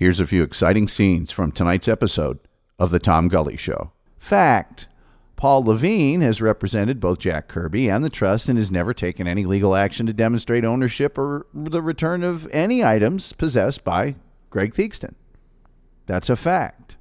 Here's a few exciting scenes from tonight's episode of The Tom Gully Show. Fact Paul Levine has represented both Jack Kirby and the trust and has never taken any legal action to demonstrate ownership or the return of any items possessed by Greg Theakston. That's a fact.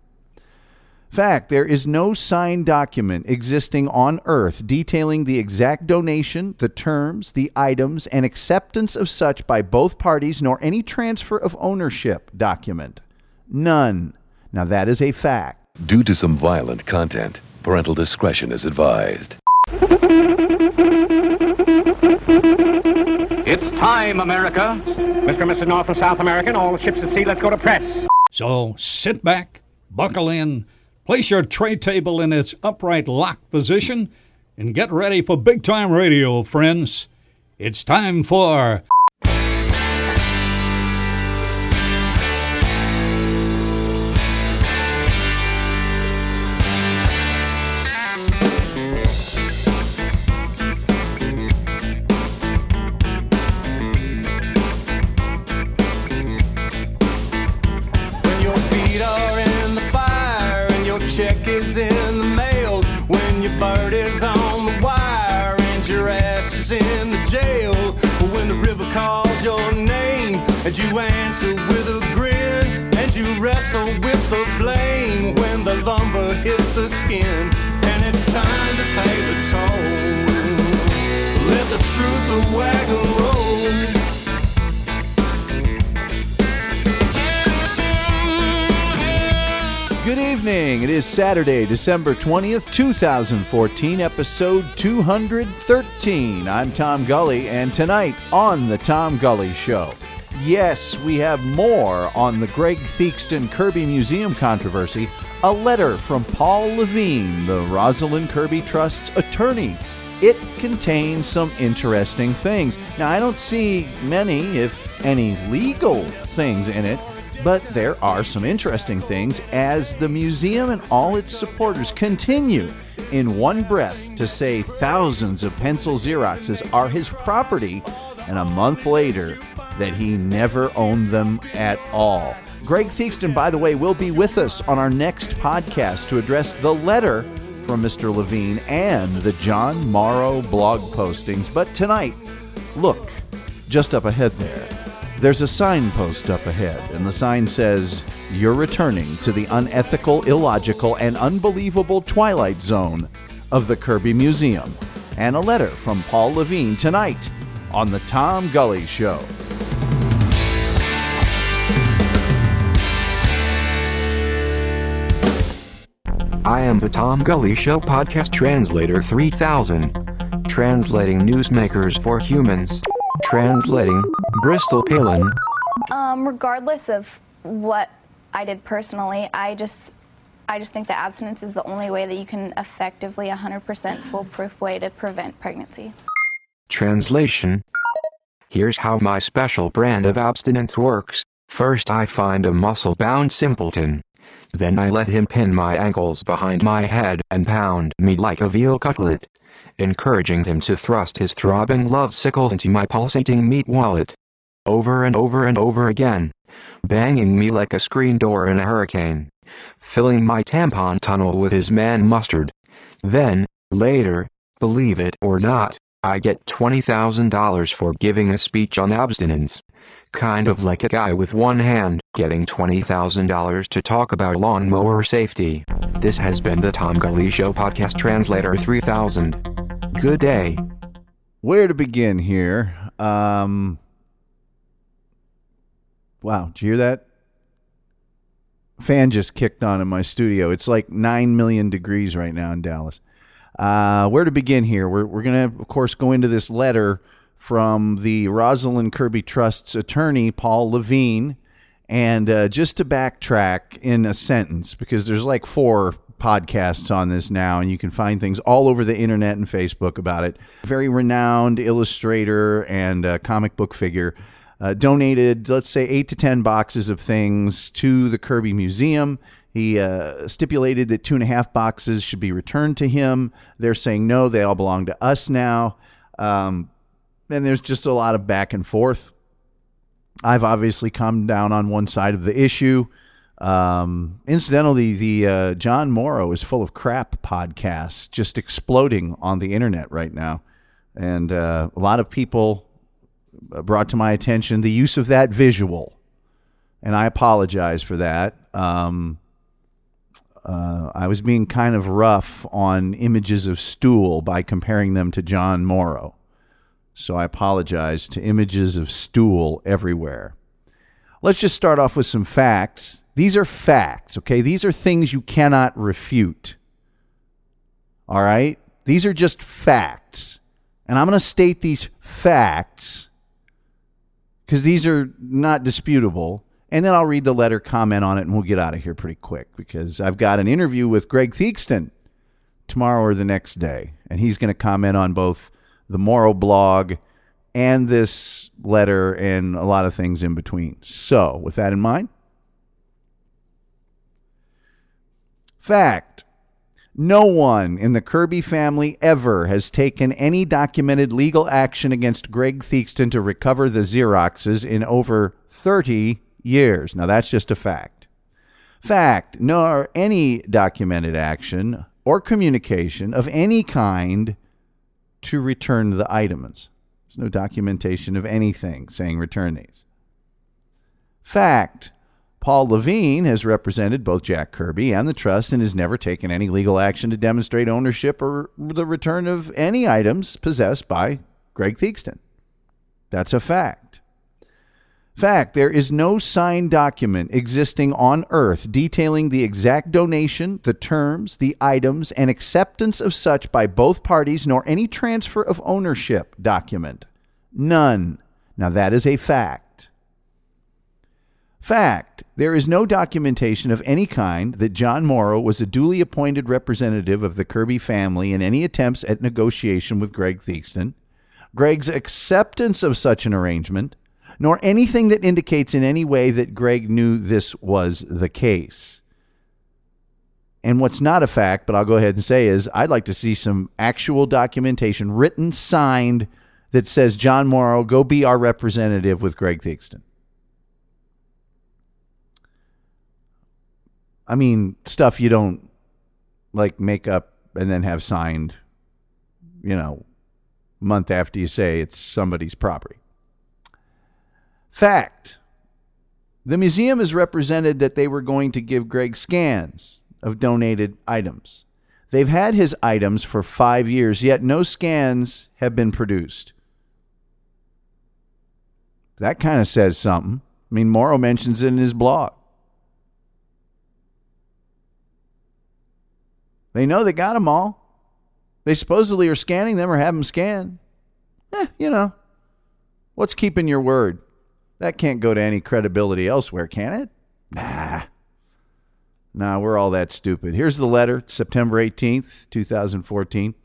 Fact, there is no signed document existing on earth detailing the exact donation, the terms, the items, and acceptance of such by both parties, nor any transfer of ownership document. None. Now, that is a fact. Due to some violent content, parental discretion is advised. It's time, America. Mr. and Mrs. North and South American, all the ships at sea, let's go to press. So sit back, buckle in, place your tray table in its upright lock position, and get ready for big time radio, friends. It's time for. Check is in the mail. When your bird is on the wire and your ass is in the jail. When the river calls your name and you answer with a grin. And you wrestle with the blame when the lumber hits the skin. And it's time to pay the toll. Let the truth wagon Good evening. It is Saturday, December 20th, 2014, episode 213. I'm Tom Gully, and tonight on The Tom Gully Show. Yes, we have more on the Greg Theakston Kirby Museum controversy, a letter from Paul Levine, the Rosalind Kirby Trust's attorney. It contains some interesting things. Now, I don't see many, if any, legal things in it, but there are some interesting things as the museum and all its supporters continue in one breath to say thousands of pencil Xeroxes are his property, and a month later that he never owned them at all. Greg Theakston, by the way, will be with us on our next podcast to address the letter from Mr. Levine and the John Morrow blog postings. But tonight, look, just up ahead there. There's a signpost up ahead, and the sign says, You're returning to the unethical, illogical, and unbelievable twilight zone of the Kirby Museum. And a letter from Paul Levine tonight on The Tom Gully Show. I am the Tom Gully Show podcast translator 3000. Translating newsmakers for humans. Translating Bristol Palin. Um, regardless of what I did personally, I just I just think that abstinence is the only way that you can effectively 100% foolproof way to prevent pregnancy. Translation Here's how my special brand of abstinence works. First, I find a muscle bound simpleton. Then I let him pin my ankles behind my head and pound me like a veal cutlet, encouraging him to thrust his throbbing love sickle into my pulsating meat wallet. Over and over and over again, banging me like a screen door in a hurricane, filling my tampon tunnel with his man mustard. Then, later, believe it or not, I get $20,000 for giving a speech on abstinence. Kind of like a guy with one hand getting $20,000 to talk about lawnmower safety. This has been the Tom Gully Show Podcast Translator 3000. Good day. Where to begin here? Um, wow, did you hear that? Fan just kicked on in my studio. It's like 9 million degrees right now in Dallas. Uh, where to begin here? We're, we're going to, of course, go into this letter from the Rosalind Kirby Trust's attorney, Paul Levine. And uh, just to backtrack in a sentence, because there's like four podcasts on this now, and you can find things all over the internet and Facebook about it. Very renowned illustrator and uh, comic book figure uh, donated, let's say, eight to 10 boxes of things to the Kirby Museum. He uh, stipulated that two and a half boxes should be returned to him. They're saying no, they all belong to us now. Um, and there's just a lot of back and forth. I've obviously come down on one side of the issue. Um, incidentally, the uh, John Morrow is full of crap podcasts just exploding on the internet right now. And uh, a lot of people brought to my attention the use of that visual. And I apologize for that. Um, uh, I was being kind of rough on images of stool by comparing them to John Morrow. So I apologize to images of stool everywhere. Let's just start off with some facts. These are facts, okay? These are things you cannot refute. All right? These are just facts. And I'm going to state these facts because these are not disputable. And then I'll read the letter, comment on it, and we'll get out of here pretty quick because I've got an interview with Greg Theakston tomorrow or the next day. And he's going to comment on both the Morrow blog and this letter and a lot of things in between. So, with that in mind, fact no one in the Kirby family ever has taken any documented legal action against Greg Theakston to recover the Xeroxes in over 30 years. Now, that's just a fact. Fact, nor any documented action or communication of any kind to return the items. There's no documentation of anything saying return these. Fact, Paul Levine has represented both Jack Kirby and the trust and has never taken any legal action to demonstrate ownership or the return of any items possessed by Greg Theakston. That's a fact. Fact, there is no signed document existing on earth detailing the exact donation, the terms, the items, and acceptance of such by both parties, nor any transfer of ownership document. None. Now, that is a fact. Fact, there is no documentation of any kind that John Morrow was a duly appointed representative of the Kirby family in any attempts at negotiation with Greg Theakston. Greg's acceptance of such an arrangement nor anything that indicates in any way that Greg knew this was the case. And what's not a fact, but I'll go ahead and say, is I'd like to see some actual documentation, written, signed, that says, John Morrow, go be our representative with Greg Theakston. I mean, stuff you don't like make up and then have signed, you know, month after you say it's somebody's property. Fact the museum has represented that they were going to give Greg scans of donated items. They've had his items for five years, yet no scans have been produced. That kind of says something. I mean, Morrow mentions it in his blog. They know they got them all. They supposedly are scanning them or have them scanned. Eh, you know, what's keeping your word? That can't go to any credibility elsewhere, can it? Nah. Nah, we're all that stupid. Here's the letter, September 18th, 2014.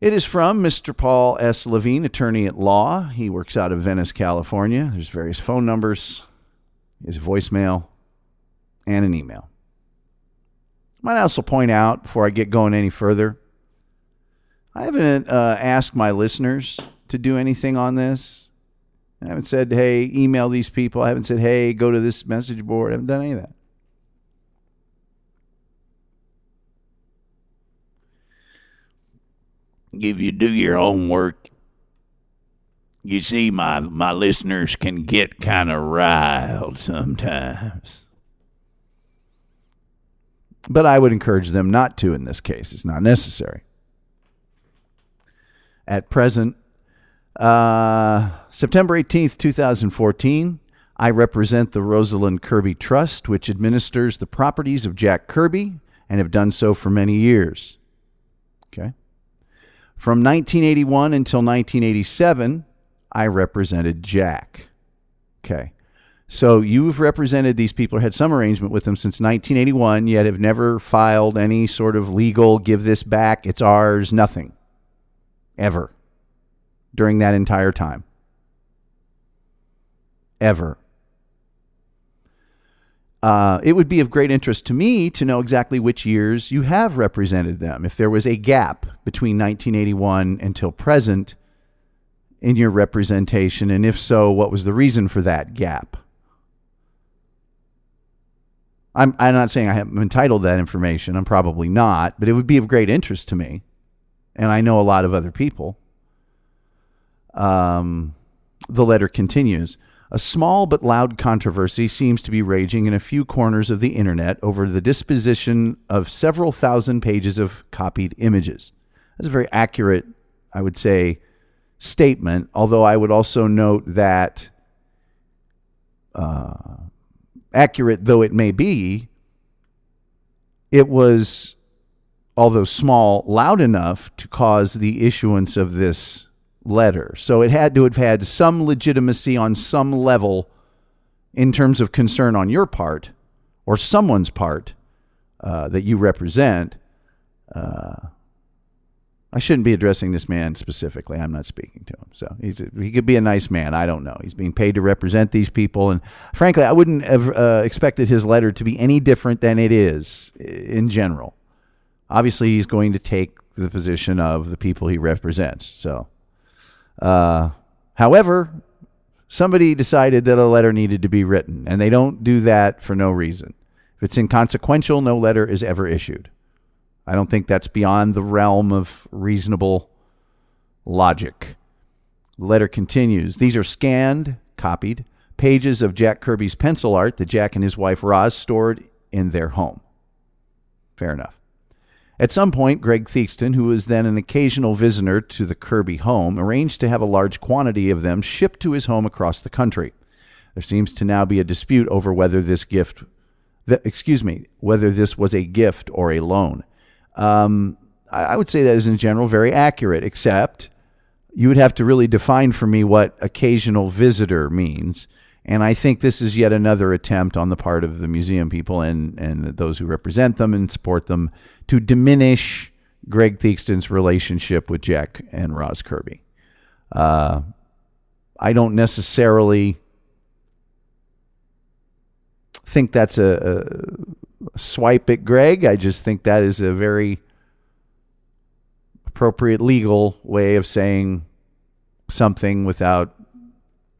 It is from Mr. Paul S. Levine, attorney at law. He works out of Venice, California. There's various phone numbers, his voicemail, and an email. Might also point out before I get going any further, I haven't uh, asked my listeners to do anything on this. I haven't said, hey, email these people. I haven't said, hey, go to this message board. I haven't done any of that. If you do your own work, you see, my, my listeners can get kind of riled sometimes. But I would encourage them not to in this case. It's not necessary. At present, uh, September 18th, 2014. I represent the Rosalind Kirby Trust, which administers the properties of Jack Kirby and have done so for many years. Okay. From 1981 until 1987, I represented Jack. Okay. So you've represented these people or had some arrangement with them since 1981, yet have never filed any sort of legal give this back, it's ours, nothing. Ever during that entire time. Ever. Uh, it would be of great interest to me to know exactly which years you have represented them. If there was a gap between 1981 until present, in your representation? And if so, what was the reason for that gap? I'm, I'm not saying I am entitled to that information. I'm probably not, but it would be of great interest to me. And I know a lot of other people. Um, the letter continues. A small but loud controversy seems to be raging in a few corners of the internet over the disposition of several thousand pages of copied images. That's a very accurate, I would say, statement, although I would also note that, uh, accurate though it may be, it was, although small, loud enough to cause the issuance of this letter. So it had to have had some legitimacy on some level in terms of concern on your part or someone's part uh, that you represent. Uh, I shouldn't be addressing this man specifically. I'm not speaking to him. So he's a, he could be a nice man. I don't know. He's being paid to represent these people, and frankly, I wouldn't have uh, expected his letter to be any different than it is in general. Obviously, he's going to take the position of the people he represents. So uh, however, somebody decided that a letter needed to be written, and they don't do that for no reason. If it's inconsequential, no letter is ever issued. I don't think that's beyond the realm of reasonable logic. The letter continues These are scanned, copied pages of Jack Kirby's pencil art that Jack and his wife Roz stored in their home. Fair enough. At some point, Greg Theakston, who was then an occasional visitor to the Kirby home, arranged to have a large quantity of them shipped to his home across the country. There seems to now be a dispute over whether this gift, excuse me, whether this was a gift or a loan. Um, I would say that is in general very accurate, except you would have to really define for me what occasional visitor means. And I think this is yet another attempt on the part of the museum people and, and those who represent them and support them to diminish Greg Theakston's relationship with Jack and Roz Kirby. Uh, I don't necessarily think that's a, swipe at Greg. I just think that is a very appropriate legal way of saying something without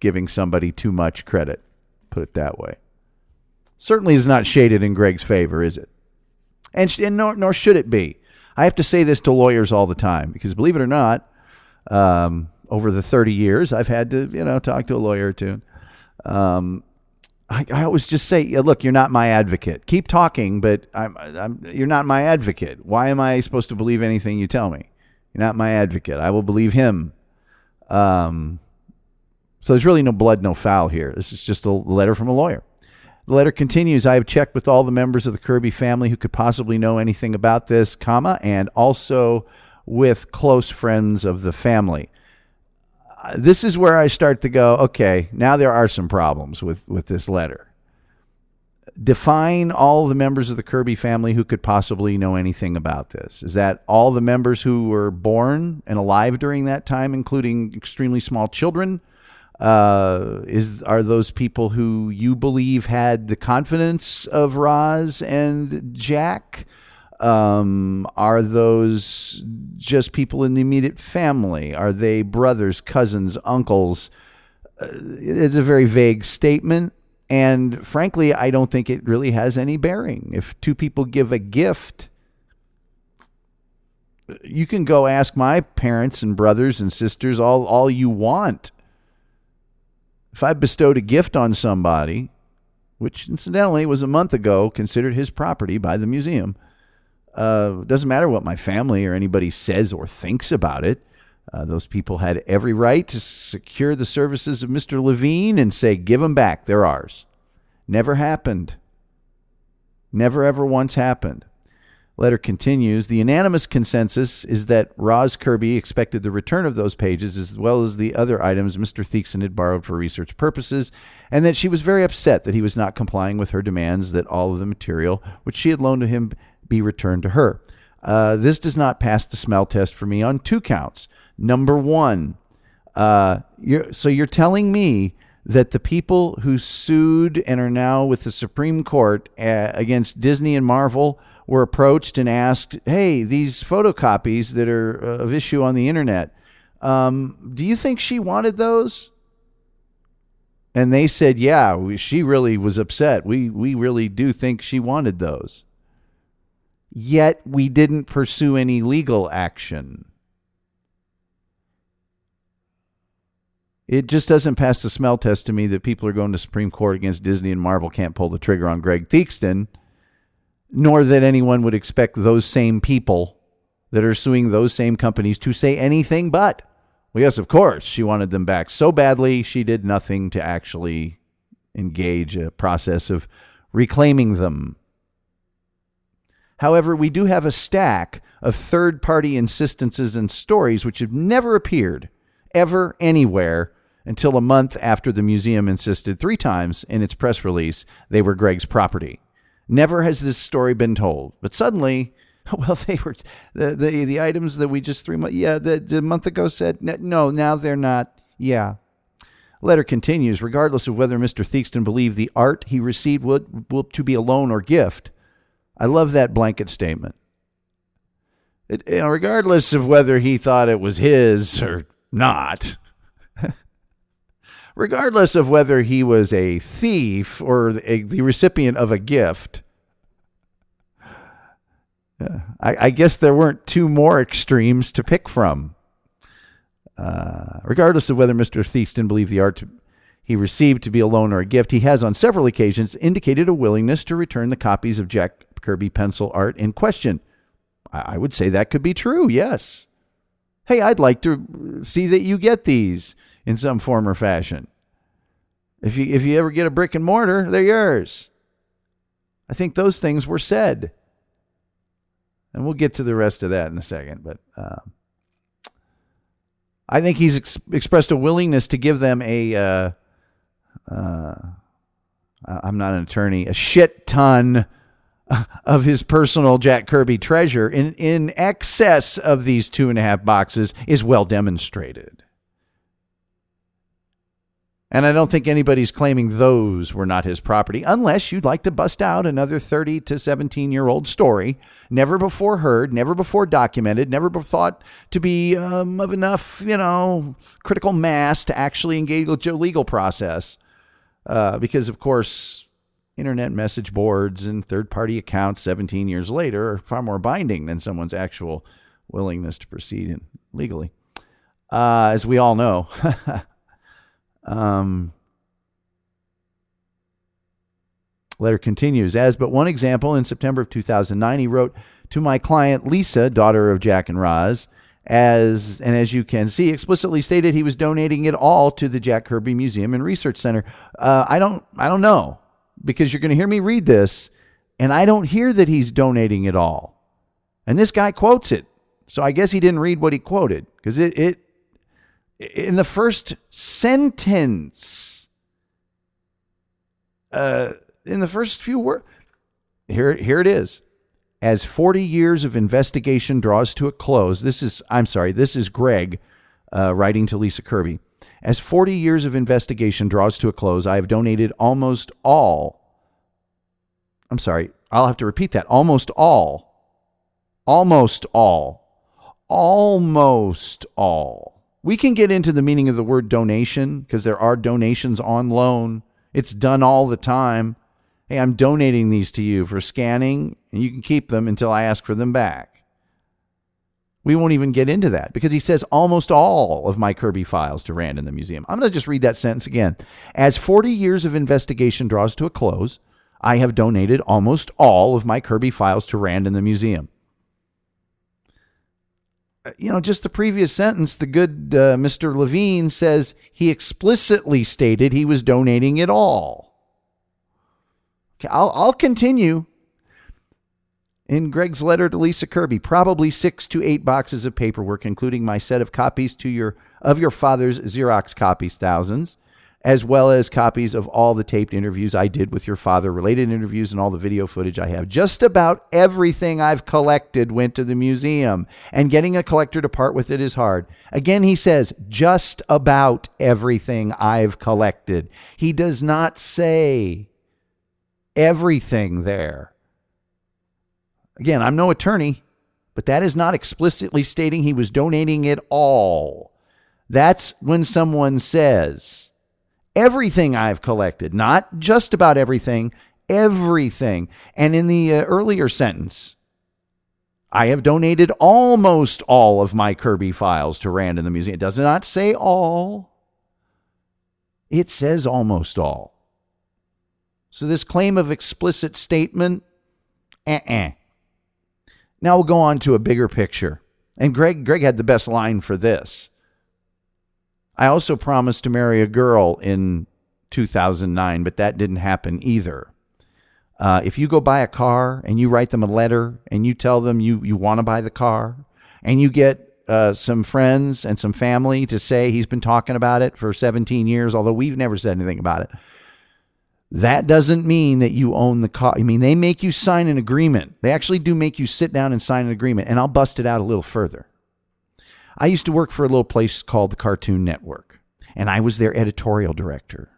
giving somebody too much credit. Put it that way. Certainly is not shaded in Greg's favor, is it? And, and nor, nor should it be. I have to say this to lawyers all the time because, believe it or not, um, over the 30 years, I've had to, you know, talk to a lawyer or two. Um, I, I, always just say, look, you're not my advocate. Keep talking, but I'm, I'm, you're not my advocate. Why am I supposed to believe anything you tell me? You're not my advocate. I will believe him. Um, so there's really no blood, no foul here. This is just a letter from a lawyer. The letter continues I have checked with all the members of the Kirby family who could possibly know anything about this, comma, and also with close friends of the family. This is where I start to go, okay, now there are some problems with, with this letter. Define all the members of the Kirby family who could possibly know anything about this. Is that all the members who were born and alive during that time, including extremely small children? Uh, is are those people who you believe had the confidence of Roz and Jack? Um, are those just people in the immediate family? Are they brothers, cousins, uncles? Uh, it's a very vague statement. And frankly, I don't think it really has any bearing. If two people give a gift, you can go ask my parents and brothers and sisters all, all you want if I bestowed a gift on somebody, which incidentally was a month ago considered his property by the museum, uh, doesn't matter what my family or anybody says or thinks about it. Uh, those people had every right to secure the services of Mr. Levine and say, give them back. They're ours. Never happened. Never ever once happened. Letter continues The unanimous consensus is that Roz Kirby expected the return of those pages as well as the other items Mr. Theakston had borrowed for research purposes, and that she was very upset that he was not complying with her demands that all of the material which she had loaned to him be returned to her. Uh, this does not pass the smell test for me on two counts. Number one, uh, you're, so you're telling me that the people who sued and are now with the Supreme Court uh, against Disney and Marvel were approached and asked, "Hey, these photocopies that are uh, of issue on the internet, Um, do you think she wanted those? And they said, yeah, she really was upset. We, we really do think she wanted those. Yet we didn't pursue any legal action. It just doesn't pass the smell test to me that people are going to Supreme Court against Disney and Marvel can't pull the trigger on Greg Theakston, nor that anyone would expect those same people that are suing those same companies to say anything but. Well, yes, of course, she wanted them back so badly, she did nothing to actually engage a process of reclaiming them. However, we do have a stack of third party insistences and stories which have never appeared ever anywhere until a month after the museum insisted three times in its press release they were Greg's property. Never has this story been told, but suddenly, well, they were the the, the items that we just three months yeah the, the month ago said no now they're not yeah. Letter continues. Regardless of whether Mr. Theakston believed the art he received would, would to be a loan or gift, I love that blanket statement. It, you know, regardless of whether he thought it was his or not, regardless of whether he was a thief or a, the recipient of a gift. I, I, guess there weren't two more extremes to pick from. Uh, regardless of whether Mr. Theakston believed the art he received to be a loan or a gift, he has on several occasions indicated a willingness to return the copies of Jack Kirby pencil art in question. I, would say that could be true, yes. Hey, I'd like to see that you get these in some form or fashion. If you if you ever get a brick and mortar, they're yours. I think those things were said, and we'll get to the rest of that in a second. But uh, I think he's ex- expressed a willingness to give them a. Uh, uh, I'm not an attorney. A shit ton of his personal Jack Kirby treasure in in excess of these two and a half boxes is well demonstrated. And I don't think anybody's claiming those were not his property, unless you'd like to bust out another 30 to 17 year old story, never before heard, never before documented, never before thought to be um, of enough, you know, critical mass to actually engage with the legal process. Uh, because, of course, internet message boards and third party accounts 17 years later are far more binding than someone's actual willingness to proceed legally. Uh, as we all know. Um, letter continues as but one example in september of 2009 he wrote to my client lisa daughter of jack and roz as and as you can see explicitly stated he was donating it all to the jack kirby museum and research center uh, i don't i don't know because you're going to hear me read this and i don't hear that he's donating it all and this guy quotes it so i guess he didn't read what he quoted because it, it in the first sentence, uh, in the first few words, here, here it is. As 40 years of investigation draws to a close, this is, I'm sorry, this is Greg uh, writing to Lisa Kirby. As 40 years of investigation draws to a close, I have donated almost all, I'm sorry, I'll have to repeat that, almost all, almost all, almost all we can get into the meaning of the word donation because there are donations on loan. It's done all the time. Hey, I'm donating these to you for scanning, and you can keep them until I ask for them back. We won't even get into that because he says almost all of my Kirby files to Rand in the museum. I'm going to just read that sentence again. As 40 years of investigation draws to a close, I have donated almost all of my Kirby files to Rand in the museum you know, just the previous sentence, the good uh, Mr. Levine says he explicitly stated he was donating it all. Okay, I'll, I'll continue. In Greg's letter to Lisa Kirby, probably six to eight boxes of paperwork, including my set of copies to your of your father's Xerox copies, thousands, as well as copies of all the taped interviews I did with your father, related interviews, and all the video footage I have. Just about everything I've collected went to the museum, and getting a collector to part with it is hard. Again, he says, just about everything I've collected. He does not say everything there. Again, I'm no attorney, but that is not explicitly stating he was donating it all. That's when someone says, everything I've collected, not just about everything, everything. And in the uh, earlier sentence, I have donated almost all of my Kirby files to Rand in the museum. It does not say all, it says almost all. So, this claim of explicit statement, uh uh Now we'll go on to a bigger picture. And Greg, Greg had the best line for this. I also promised to marry a girl in 2009, but that didn't happen either. Uh, if you go buy a car and you write them a letter and you tell them you, you want to buy the car and you get uh, some friends and some family to say he's been talking about it for 17 years, although we've never said anything about it, that doesn't mean that you own the car. I mean, they make you sign an agreement. They actually do make you sit down and sign an agreement. And I'll bust it out a little further. I used to work for a little place called the Cartoon Network, and I was their editorial director.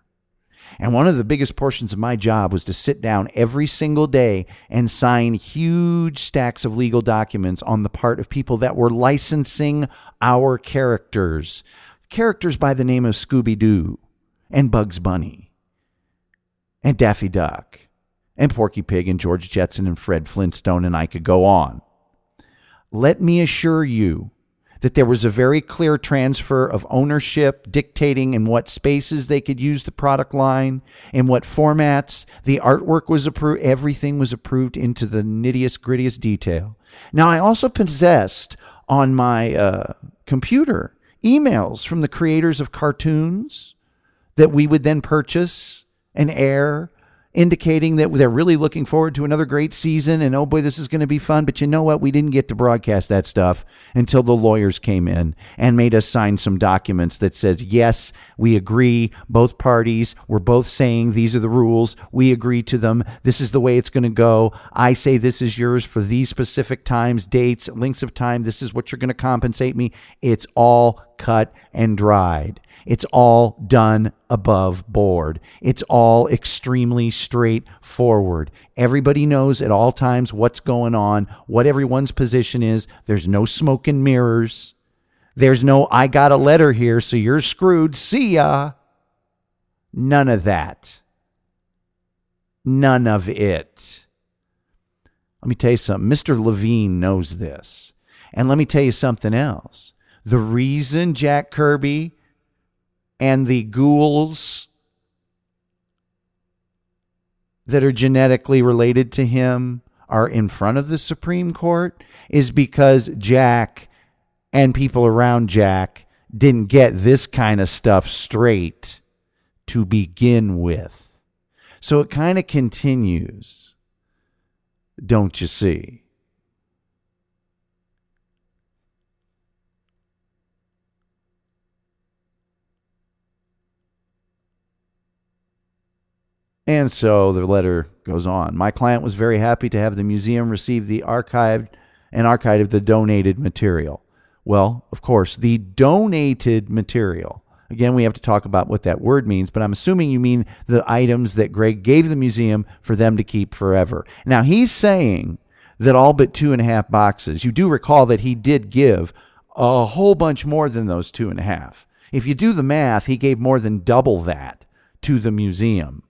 And one of the biggest portions of my job was to sit down every single day and sign huge stacks of legal documents on the part of people that were licensing our characters. Characters by the name of Scooby Doo and Bugs Bunny and Daffy Duck and Porky Pig and George Jetson and Fred Flintstone, and I could go on. Let me assure you that there was a very clear transfer of ownership dictating in what spaces they could use the product line, in what formats. The artwork was approved, everything was approved into the nittiest, grittiest detail. Now, I also possessed on my uh, computer emails from the creators of cartoons that we would then purchase and air indicating that they're really looking forward to another great season and oh boy, this is going to be fun. But you know what? We didn't get to broadcast that stuff until the lawyers came in and made us sign some documents that says, yes, we agree. Both parties were both saying these are the rules. We agree to them. This is the way it's going to go. I say this is yours for these specific times, dates, lengths of time. This is what you're going to compensate me. It's all cut and dried. It's all done above board. It's all extremely straightforward. Everybody knows at all times what's going on, what everyone's position is. There's no smoke and mirrors. There's no, I got a letter here, so you're screwed. See ya. None of that. None of it. Let me tell you something. Mr. Levine knows this. And let me tell you something else. The reason Jack Kirby and the ghouls that are genetically related to him are in front of the Supreme Court is because Jack and people around Jack didn't get this kind of stuff straight to begin with. So it kind of continues, don't you see? And so the letter goes on. My client was very happy to have the museum receive the archived and archived the donated material. Well, of course, the donated material. Again, we have to talk about what that word means, but I'm assuming you mean the items that Greg gave the museum for them to keep forever. Now, he's saying that all but two and a half boxes, you do recall that he did give a whole bunch more than those two and a half. If you do the math, he gave more than double that to the museum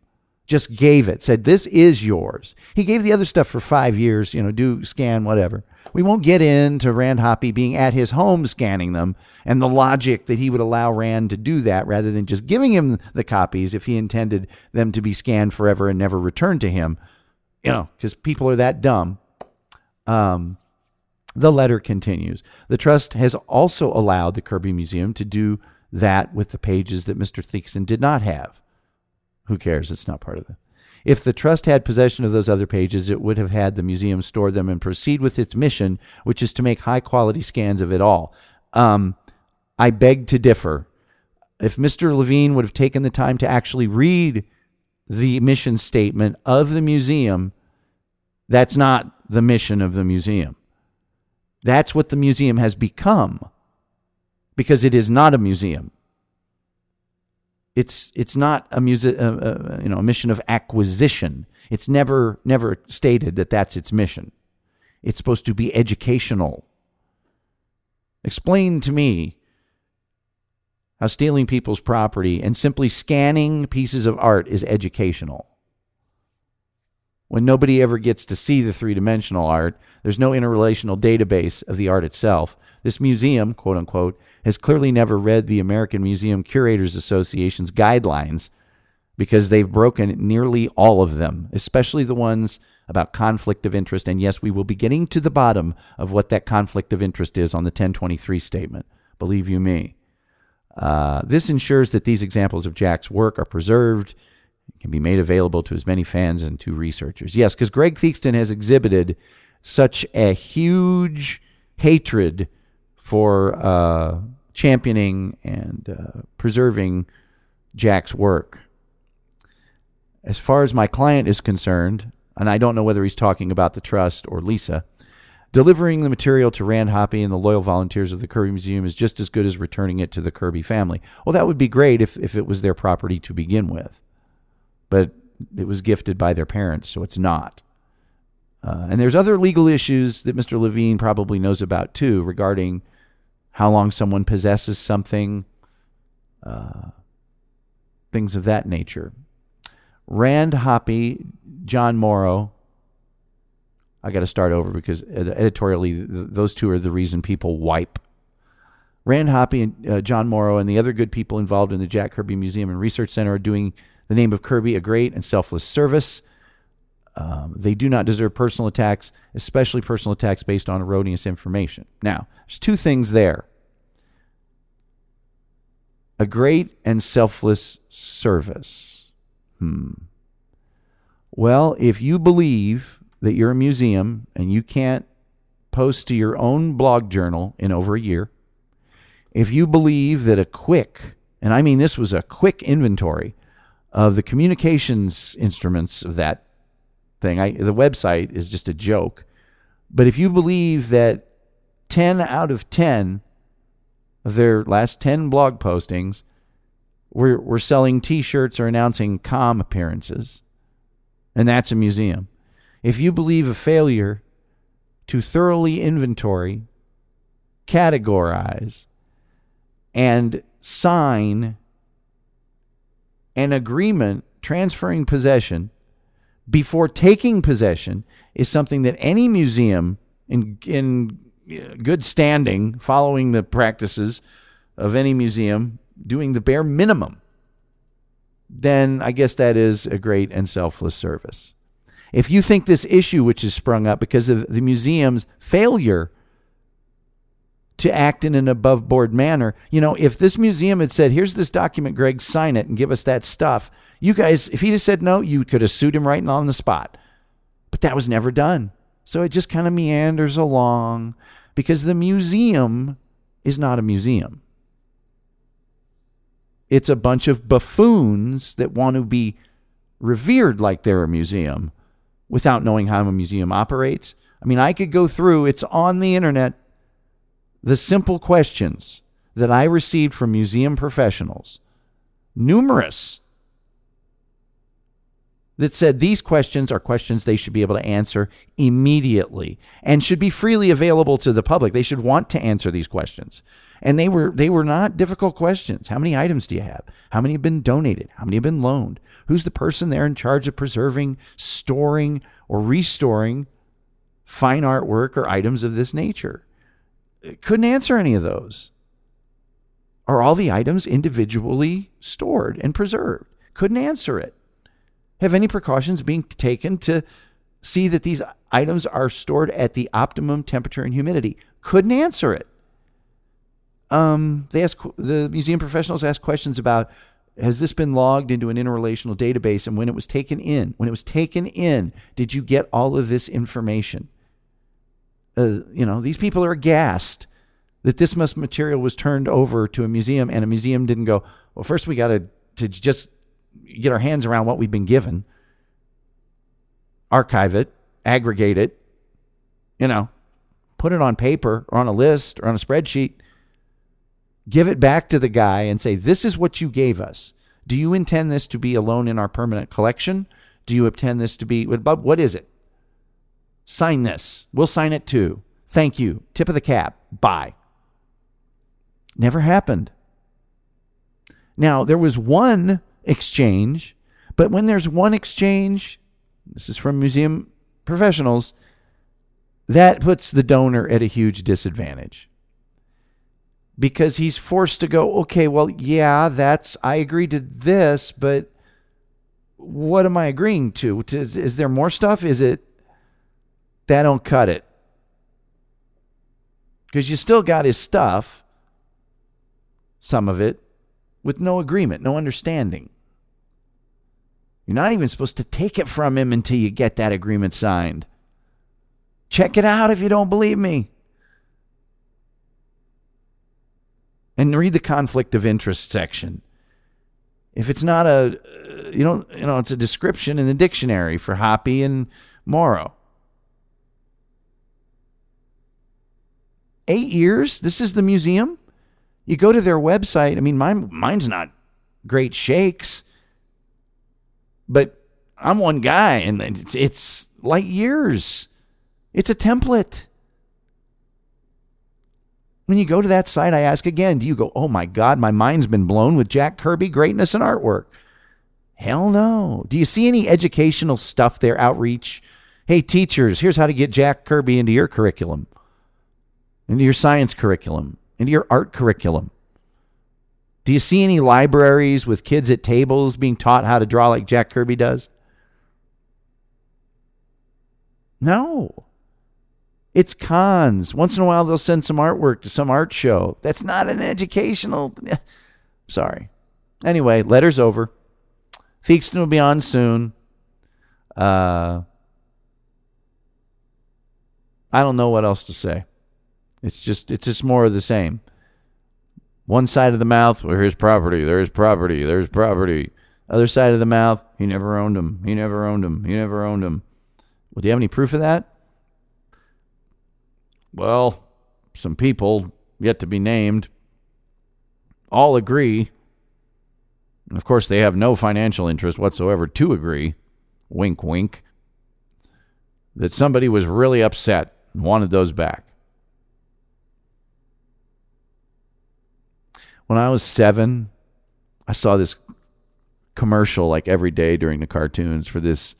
just gave it, said, This is yours. He gave the other stuff for five years, you know, do scan, whatever. We won't get into Rand Hoppe being at his home scanning them and the logic that he would allow Rand to do that rather than just giving him the copies if he intended them to be scanned forever and never returned to him, you know, because people are that dumb. Um, the letter continues. The trust has also allowed the Kirby Museum to do that with the pages that Mr. Theakston did not have. Who cares? It's not part of it. If the trust had possession of those other pages, it would have had the museum store them and proceed with its mission, which is to make high quality scans of it all. Um, I beg to differ. If Mr. Levine would have taken the time to actually read the mission statement of the museum, that's not the mission of the museum. That's what the museum has become because it is not a museum. It's it's not a music, uh, uh, you know, a mission of acquisition. It's never never stated that that's its mission. It's supposed to be educational. Explain to me how stealing people's property and simply scanning pieces of art is educational. When nobody ever gets to see the three dimensional art, there's no interrelational database of the art itself. This museum, quote unquote, has clearly never read the American Museum Curators Association's guidelines because they've broken nearly all of them, especially the ones about conflict of interest. And yes, we will be getting to the bottom of what that conflict of interest is on the 1023 statement. Believe you me. Uh, this ensures that these examples of Jack's work are preserved, can be made available to as many fans and to researchers. Yes, because Greg Theakston has exhibited such a huge hatred for uh, championing and uh, preserving Jack's work. As far as my client is concerned, and I don't know whether he's talking about the trust or Lisa, delivering the material to Rand Hoppe and the loyal volunteers of the Kirby Museum is just as good as returning it to the Kirby family. Well, that would be great if, if it was their property to begin with, but it was gifted by their parents, so it's not. Uh, and there's other legal issues that Mr. Levine probably knows about too regarding how long someone possesses something, uh, things of that nature. Rand Hoppe, John Morrow. I got to start over because editorially, th- those two are the reason people wipe. Rand Hoppe and uh, John Morrow and the other good people involved in the Jack Kirby Museum and Research Center are doing the name of Kirby a great and selfless service. Um, they do not deserve personal attacks, especially personal attacks based on erroneous information. Now, there's two things there a great and selfless service. Hmm. Well, if you believe that you're a museum and you can't post to your own blog journal in over a year, if you believe that a quick, and I mean this was a quick inventory of the communications instruments of that thing, I, the website is just a joke. But if you believe that 10 out of 10 of their last 10 blog postings were, were selling t shirts or announcing com appearances, and that's a museum. If you believe a failure to thoroughly inventory, categorize, and sign an agreement transferring possession before taking possession is something that any museum in in uh, good standing following the practices of any museum doing the bare minimum then I guess that is a great and selfless service. If you think this issue, which has sprung up because of the museum's failure to act in an above board manner, you know, if this museum had said, here's this document, Greg, sign it and give us that stuff, you guys, if he'd have said no, you could have sued him right on the spot. But that was never done. So it just kind of meanders along because the museum is not a museum. It's a bunch of buffoons that want to be revered like they're a museum without knowing how a museum operates. I mean, I could go through, it's on the internet, the simple questions that I received from museum professionals, numerous, that said these questions are questions they should be able to answer immediately and should be freely available to the public. They should want to answer these questions. And they were they were not difficult questions. How many items do you have? How many have been donated? How many have been loaned? Who's the person there in charge of preserving, storing, or restoring fine artwork or items of this nature? Couldn't answer any of those. Are all the items individually stored and preserved? Couldn't answer it. Have any precautions being taken to see that these items are stored at the optimum temperature and humidity? Couldn't answer it. Um, they ask the museum professionals ask questions about has this been logged into an interrelational database and when it was taken in when it was taken in did you get all of this information uh, you know these people are aghast that this much material was turned over to a museum and a museum didn't go well first we got to to just get our hands around what we've been given archive it aggregate it you know put it on paper or on a list or on a spreadsheet give it back to the guy and say, This is what you gave us. Do you intend this to be alone in our permanent collection? Do you intend this to be, what is it? Sign this. We'll sign it too. Thank you. Tip of the cap. Bye. Never happened. Now, there was one exchange, but when there's one exchange, this is from museum professionals, that puts the donor at a huge disadvantage because he's forced to go, okay, well, yeah, that's, I agree to this, but what am I agreeing to? Is, is there more stuff? Is it, that don't cut it? Because you still got his stuff, some of it, with no agreement, no understanding. You're not even supposed to take it from him until you get that agreement signed. Check it out if you don't believe me. And read the conflict of interest section. If it's not a, you know, you know, it's a description in the dictionary for Hoppe and Morrow. Eight years? This is the museum? You go to their website. I mean, mine, mine's not great shakes, but I'm one guy and it's, it's like years. It's a template. When you go to that site, I ask again, do you go, oh my God, my mind's been blown with Jack Kirby greatness and artwork? Hell no. Do you see any educational stuff there, outreach? Hey, teachers, here's how to get Jack Kirby into your curriculum, into your science curriculum, into your art curriculum. Do you see any libraries with kids at tables being taught how to draw like Jack Kirby does? No. It's cons. Once in a while, they'll send some artwork to some art show. That's not an educational. Sorry. Anyway, letter's over. Theakston will be on soon. Uh, I don't know what else to say. It's just it's just more of the same. One side of the mouth, well, property, there's property, there's property. Other side of the mouth, he never owned them. He never owned them. He never owned them. Well, do you have any proof of that? Well, some people yet to be named all agree. And of course, they have no financial interest whatsoever to agree. Wink, wink. That somebody was really upset and wanted those back. When I was seven, I saw this commercial like every day during the cartoons for this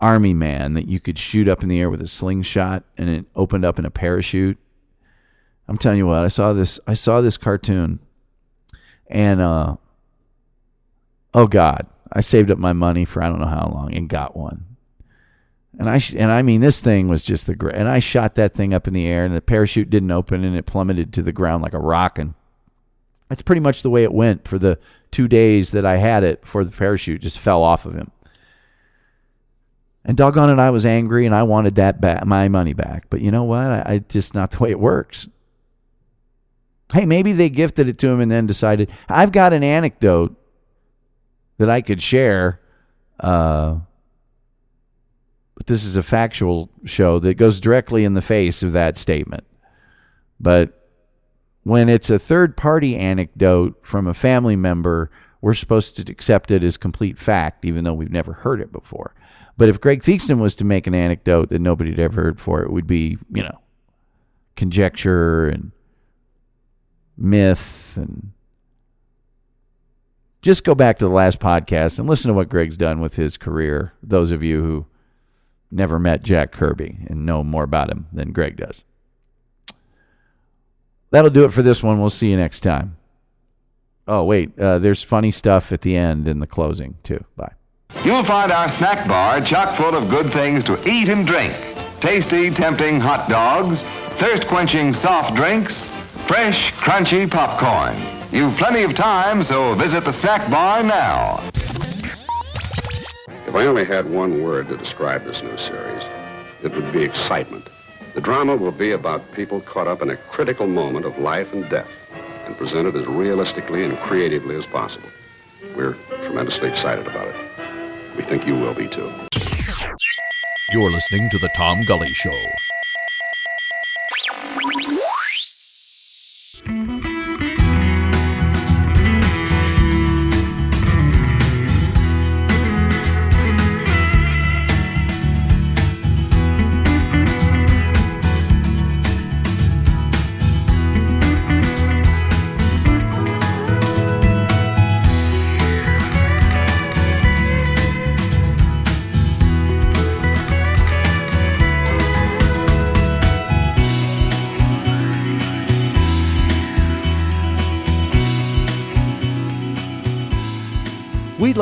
army man that you could shoot up in the air with a slingshot and it opened up in a parachute. I'm telling you what, I saw this I saw this cartoon and uh oh god, I saved up my money for I don't know how long and got one. And I and I mean this thing was just the and I shot that thing up in the air and the parachute didn't open and it plummeted to the ground like a rock and that's pretty much the way it went for the 2 days that I had it for the parachute just fell off of him. And doggone it, I was angry and I wanted that back, my money back. But you know what? I, I just not the way it works. Hey, maybe they gifted it to him and then decided. I've got an anecdote that I could share. Uh, but this is a factual show that goes directly in the face of that statement. But when it's a third party anecdote from a family member, we're supposed to accept it as complete fact, even though we've never heard it before. But if Greg Theakston was to make an anecdote that nobody had ever heard before, it would be, you know, conjecture and myth and just go back to the last podcast and listen to what Greg's done with his career. Those of you who never met Jack Kirby and know more about him than Greg does. That'll do it for this one. We'll see you next time. Oh, wait. Uh, there's funny stuff at the end in the closing, too. Bye. You'll find our snack bar chock full of good things to eat and drink. Tasty, tempting hot dogs, thirst-quenching soft drinks, fresh, crunchy popcorn. You've plenty of time, so visit the snack bar now. If I only had one word to describe this new series, it would be excitement. The drama will be about people caught up in a critical moment of life and death and presented as realistically and creatively as possible. We're tremendously excited about it. We think you will be too. You're listening to The Tom Gully Show.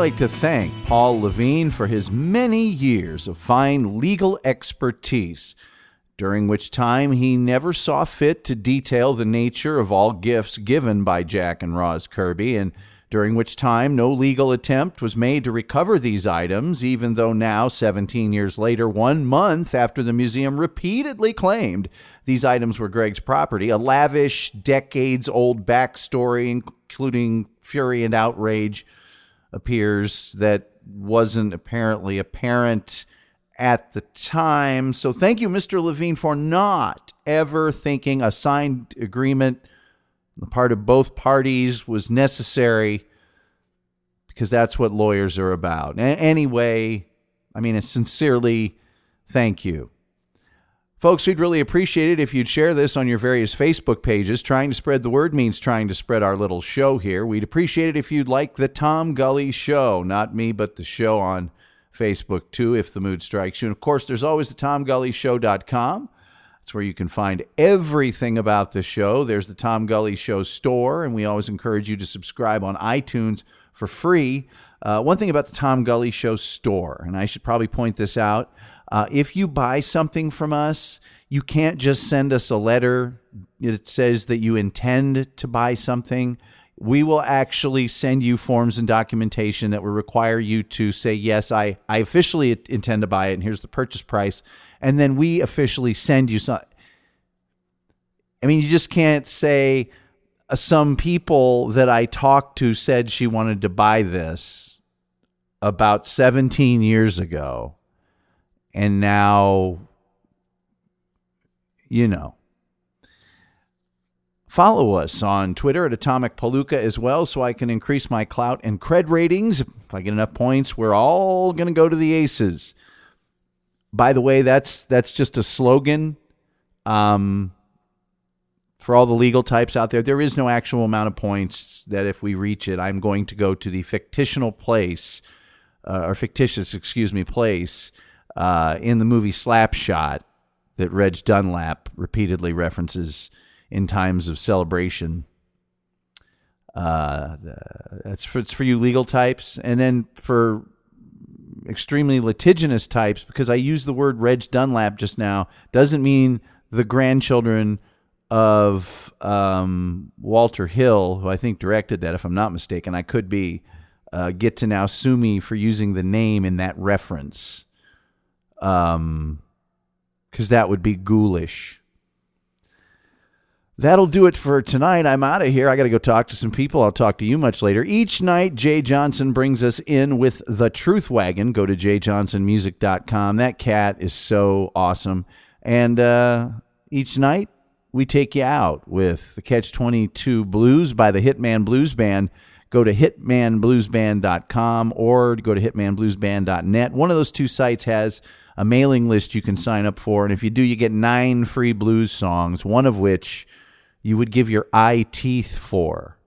Like to thank Paul Levine for his many years of fine legal expertise, during which time he never saw fit to detail the nature of all gifts given by Jack and Roz Kirby, and during which time no legal attempt was made to recover these items, even though now, 17 years later, one month after the museum repeatedly claimed these items were Greg's property, a lavish, decades old backstory, including fury and outrage appears that wasn't apparently apparent at the time. So thank you, Mr. Levine, for not ever thinking a signed agreement on the part of both parties was necessary because that's what lawyers are about. Anyway, I mean, sincerely, thank you. Folks, we'd really appreciate it if you'd share this on your various Facebook pages. Trying to spread the word means trying to spread our little show here. We'd appreciate it if you'd like the Tom Gully Show, not me, but the show on Facebook too, if the mood strikes you. And of course, there's always the TomGullyShow.com. That's where you can find everything about the show. There's the Tom Gully Show store, and we always encourage you to subscribe on iTunes for free. Uh, one thing about the Tom Gully Show store, and I should probably point this out uh, if you buy something from us, you can't just send us a letter that says that you intend to buy something. We will actually send you forms and documentation that will require you to say, Yes, I, I officially intend to buy it, and here's the purchase price. And then we officially send you some. I mean, you just can't say, uh, Some people that I talked to said she wanted to buy this about 17 years ago and now you know. Follow us on twitter at atomic palooka as well so i can increase my clout and cred ratings. If i get enough points we're all going to go to the aces. By the way that's that's just a slogan um, for all the legal types out there. There is no actual amount of points that if we reach it i'm going to go to the fictional place uh, or fictitious excuse me place uh, in the movie Slapshot that Reg Dunlop repeatedly references in times of celebration. Uh, that's for, it's for you legal types, and then for extremely litigious types, because I used the word Reg Dunlop just now, doesn't mean the grandchildren of um, Walter Hill, who I think directed that, if I'm not mistaken. I could be. Uh, get to now sue me for using the name in that reference um, because that would be ghoulish. That'll do it for tonight. I'm out of here. I got to go talk to some people. I'll talk to you much later. Each night, Jay Johnson brings us in with the Truth Wagon. Go to jayjohnsonmusic.com. That cat is so awesome. And uh, each night, we take you out with the Catch 22 Blues by the Hitman Blues Band. Go to hitmanbluesband.com or go to hitmanbluesband.net. One of those two sites has a mailing list you can sign up for. And if you do, you get nine free blues songs, one of which you would give your eye teeth for.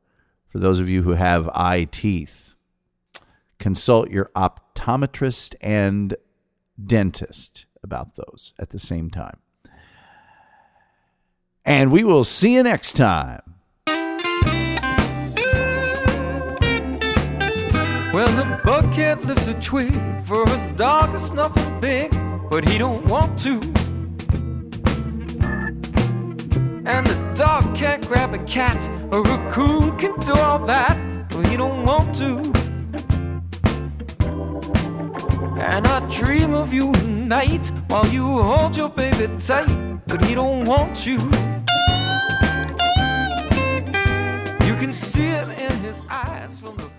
For those of you who have eye teeth, consult your optometrist and dentist about those at the same time. And we will see you next time. Can't lift a twig for a dog that's nothing big, but he don't want to. And the dog can't grab a cat, a raccoon can do all that, but he don't want to. And I dream of you at night while you hold your baby tight, but he don't want you. You can see it in his eyes from the